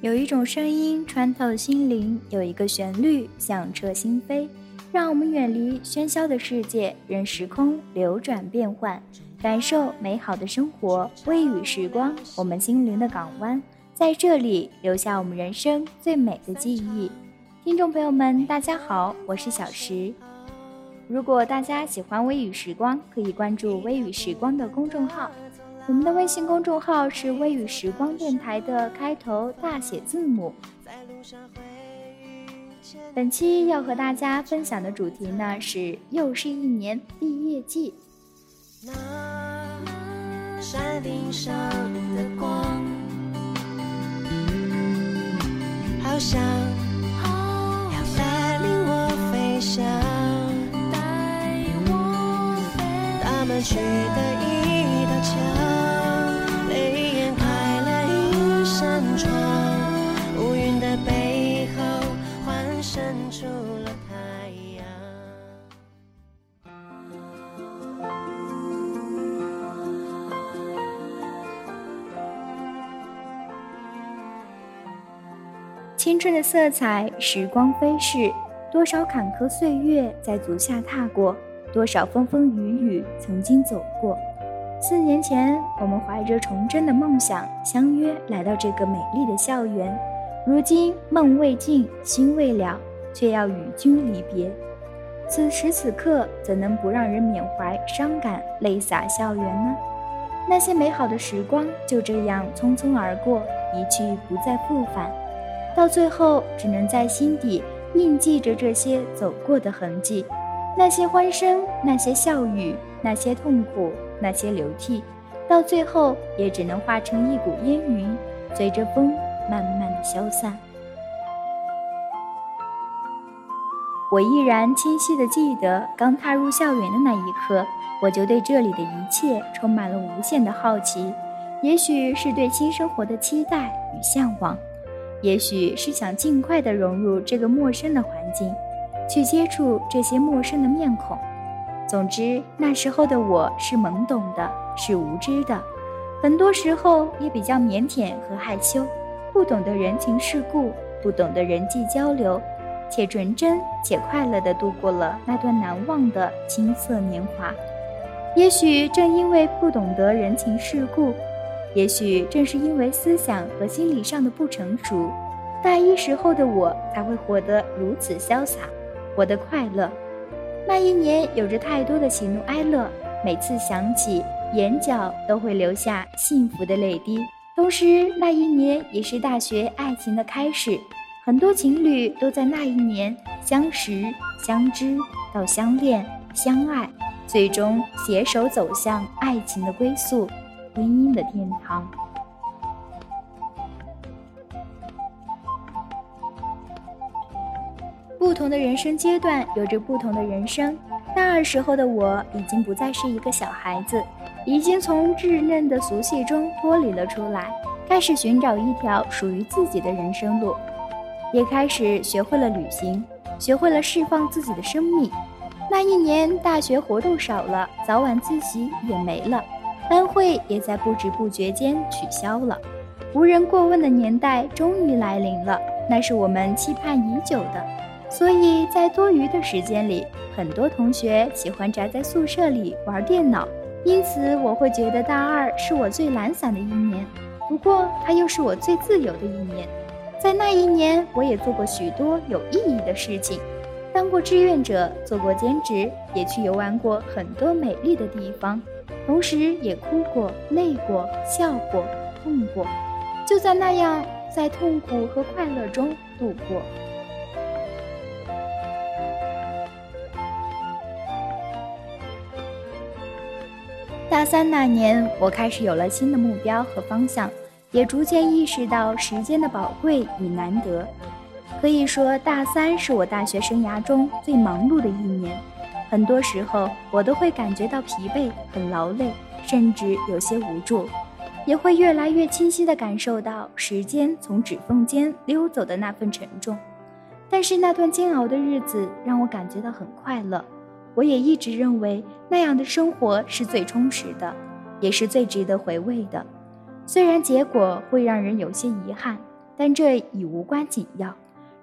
有一种声音穿透心灵，有一个旋律响彻心扉，让我们远离喧嚣的世界，任时空流转变换，感受美好的生活。微雨时光，我们心灵的港湾，在这里留下我们人生最美的记忆。听众朋友们，大家好，我是小石。如果大家喜欢微雨时光，可以关注微雨时光的公众号。我们的微信公众号是“微雨时光电台”的开头大写字母。本期要和大家分享的主题呢是又是一年毕业季。那山顶上的光，好像青春的色彩，时光飞逝，多少坎坷岁月在足下踏过，多少风风雨雨曾经走过。四年前，我们怀着崇真的梦想相约来到这个美丽的校园，如今梦未尽，心未了，却要与君离别。此时此刻，怎能不让人缅怀伤感，泪洒校园呢？那些美好的时光就这样匆匆而过，一去不再复返。到最后，只能在心底印记着这些走过的痕迹，那些欢声，那些笑语，那些痛苦，那些流涕，到最后也只能化成一股烟云，随着风慢慢的消散。我依然清晰的记得，刚踏入校园的那一刻，我就对这里的一切充满了无限的好奇，也许是对新生活的期待与向往。也许是想尽快地融入这个陌生的环境，去接触这些陌生的面孔。总之，那时候的我是懵懂的，是无知的，很多时候也比较腼腆和害羞，不懂得人情世故，不懂得人际交流，且纯真且快乐地度过了那段难忘的青涩年华。也许正因为不懂得人情世故。也许正是因为思想和心理上的不成熟，大一时候的我才会活得如此潇洒，活得快乐。那一年有着太多的喜怒哀乐，每次想起，眼角都会留下幸福的泪滴。同时，那一年也是大学爱情的开始，很多情侣都在那一年相识、相知，到相恋、相爱，最终携手走向爱情的归宿。婚姻的天堂。不同的人生阶段有着不同的人生。大二时候的我已经不再是一个小孩子，已经从稚嫩的俗气中脱离了出来，开始寻找一条属于自己的人生路，也开始学会了旅行，学会了释放自己的生命。那一年，大学活动少了，早晚自习也没了。班会也在不知不觉间取消了，无人过问的年代终于来临了，那是我们期盼已久的。所以在多余的时间里，很多同学喜欢宅在宿舍里玩电脑，因此我会觉得大二是我最懒散的一年。不过它又是我最自由的一年，在那一年，我也做过许多有意义的事情，当过志愿者，做过兼职，也去游玩过很多美丽的地方。同时也哭过、累过、笑过、痛过，就在那样在痛苦和快乐中度过。大三那年，我开始有了新的目标和方向，也逐渐意识到时间的宝贵与难得。可以说，大三是我大学生涯中最忙碌的一年。很多时候，我都会感觉到疲惫、很劳累，甚至有些无助，也会越来越清晰地感受到时间从指缝间溜走的那份沉重。但是那段煎熬的日子让我感觉到很快乐，我也一直认为那样的生活是最充实的，也是最值得回味的。虽然结果会让人有些遗憾，但这已无关紧要。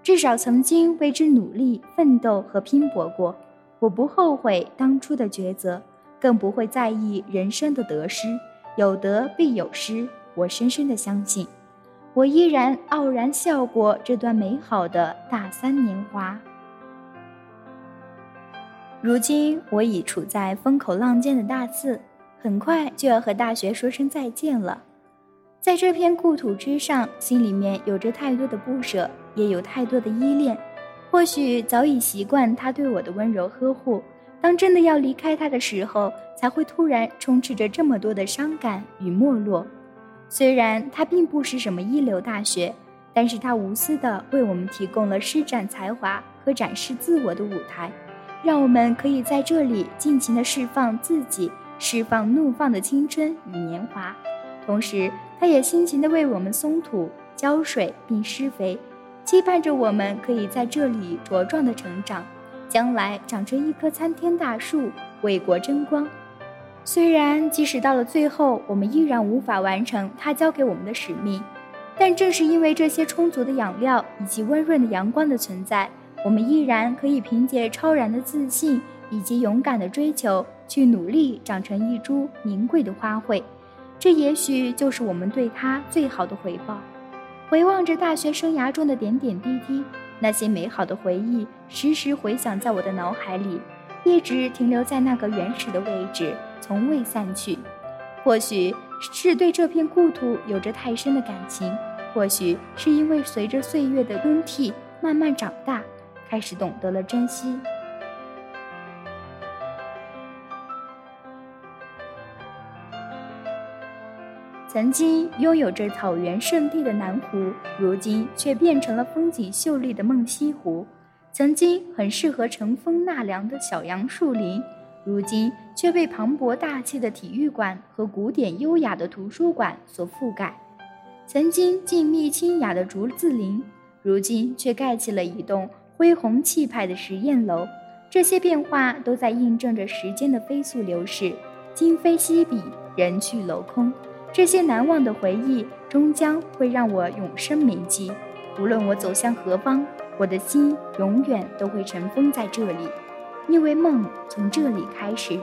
至少曾经为之努力、奋斗和拼搏过。我不后悔当初的抉择，更不会在意人生的得失。有得必有失，我深深的相信。我依然傲然笑过这段美好的大三年华。如今我已处在风口浪尖的大四，很快就要和大学说声再见了。在这片故土之上，心里面有着太多的不舍，也有太多的依恋。或许早已习惯他对我的温柔呵护，当真的要离开他的时候，才会突然充斥着这么多的伤感与没落。虽然他并不是什么一流大学，但是他无私的为我们提供了施展才华和展示自我的舞台，让我们可以在这里尽情的释放自己，释放怒放的青春与年华。同时，他也辛勤的为我们松土、浇水并施肥。期盼着我们可以在这里茁壮的成长，将来长成一棵参天大树，为国争光。虽然即使到了最后，我们依然无法完成他交给我们的使命，但正是因为这些充足的养料以及温润的阳光的存在，我们依然可以凭借超然的自信以及勇敢的追求，去努力长成一株名贵的花卉。这也许就是我们对他最好的回报。回望着大学生涯中的点点滴滴，那些美好的回忆时时回响在我的脑海里，一直停留在那个原始的位置，从未散去。或许是对这片故土有着太深的感情，或许是因为随着岁月的更替，慢慢长大，开始懂得了珍惜。曾经拥有着草原圣地的南湖，如今却变成了风景秀丽的梦溪湖；曾经很适合乘风纳凉的小杨树林，如今却被磅礴大气的体育馆和古典优雅的图书馆所覆盖；曾经静谧清雅的竹子林，如今却盖起了一栋恢宏气派的实验楼。这些变化都在印证着时间的飞速流逝，今非昔比，人去楼空。这些难忘的回忆终将会让我永生铭记。无论我走向何方，我的心永远都会尘封在这里，因为梦从这里开始。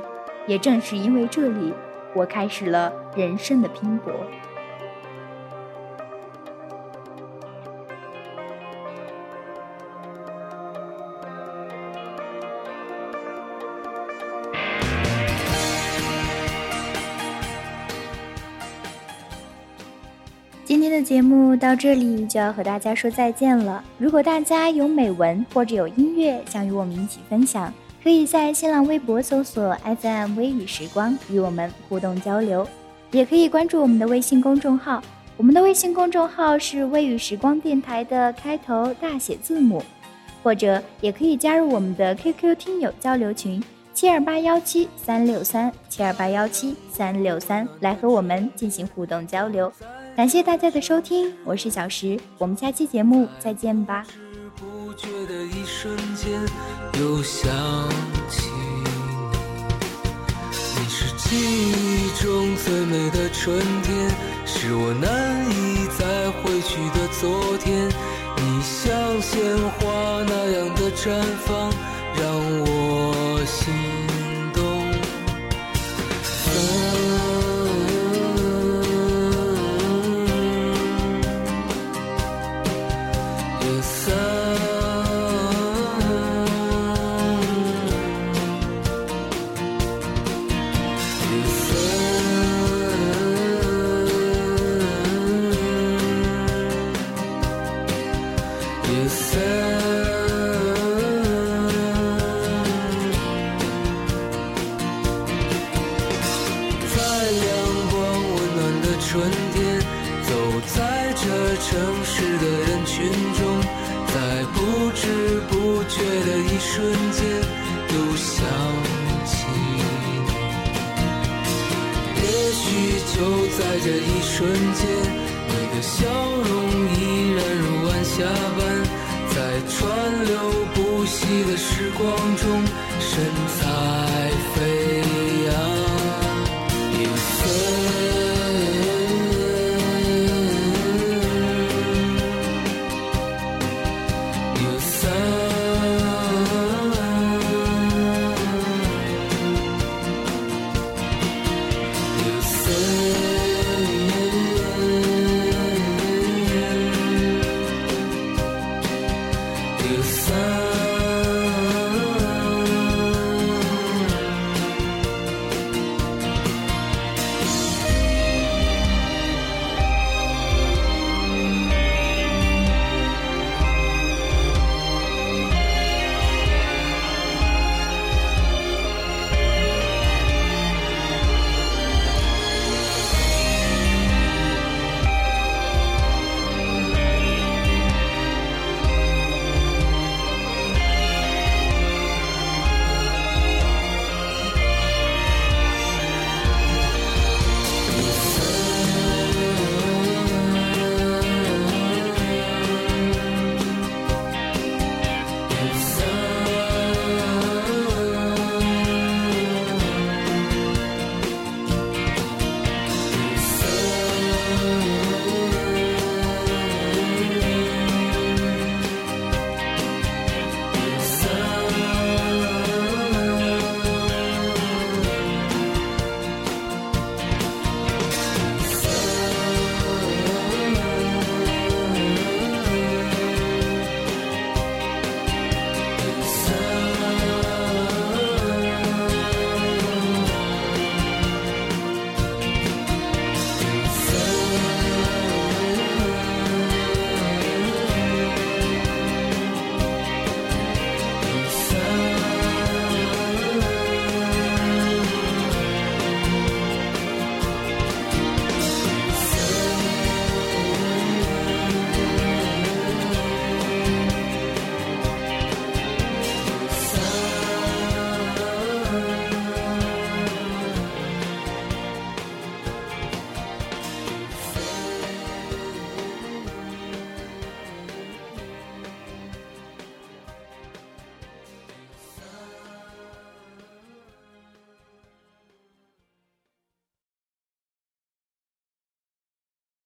也正是因为这里，我开始了人生的拼搏。的节目到这里就要和大家说再见了。如果大家有美文或者有音乐想与我们一起分享，可以在新浪微博搜索 “FM 微雨时光”与我们互动交流，也可以关注我们的微信公众号。我们的微信公众号是“微雨时光电台”的开头大写字母，或者也可以加入我们的 QQ 听友交流群七二八幺七三六三七二八幺七三六三，来和我们进行互动交流。感谢大家的收听，我是小石，我们下期节目再见吧。不觉的一瞬间，又想起你，你是记忆中最美的春天，是我难以再回去的昨天。你像鲜花那样的绽放，城市的人群中，在不知不觉的一瞬间，又想起。也许就在这一瞬间，你的笑容依然如晚霞般，在川流不息的时光中，深。